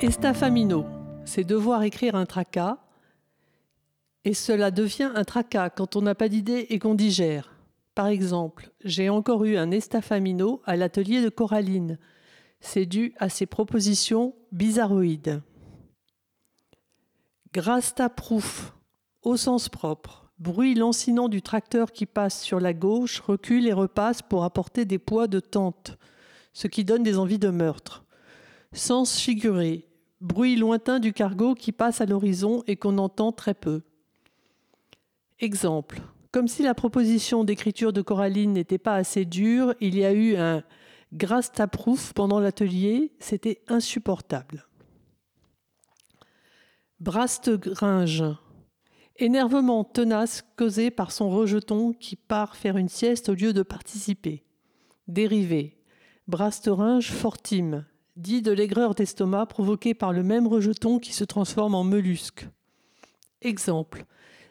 Estafamino, c'est devoir écrire un tracas. Et cela devient un tracas quand on n'a pas d'idée et qu'on digère. Par exemple, j'ai encore eu un estafamino à l'atelier de Coraline. C'est dû à ses propositions bizarroïdes. Grastaprouf, au sens propre. Bruit lancinant du tracteur qui passe sur la gauche, recule et repasse pour apporter des poids de tente, ce qui donne des envies de meurtre. Sens figuré. Bruit lointain du cargo qui passe à l'horizon et qu'on entend très peu. Exemple. Comme si la proposition d'écriture de Coraline n'était pas assez dure, il y a eu un grastaprouf pendant l'atelier, c'était insupportable. Braste-gringe. Énervement tenace causé par son rejeton qui part faire une sieste au lieu de participer. Dérivé. Brasteringe fortime, dit de l'aigreur d'estomac provoquée par le même rejeton qui se transforme en mollusque. Exemple.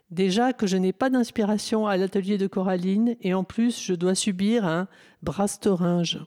Déjà que je n'ai pas d'inspiration à l'atelier de Coraline et en plus je dois subir un brasteringe.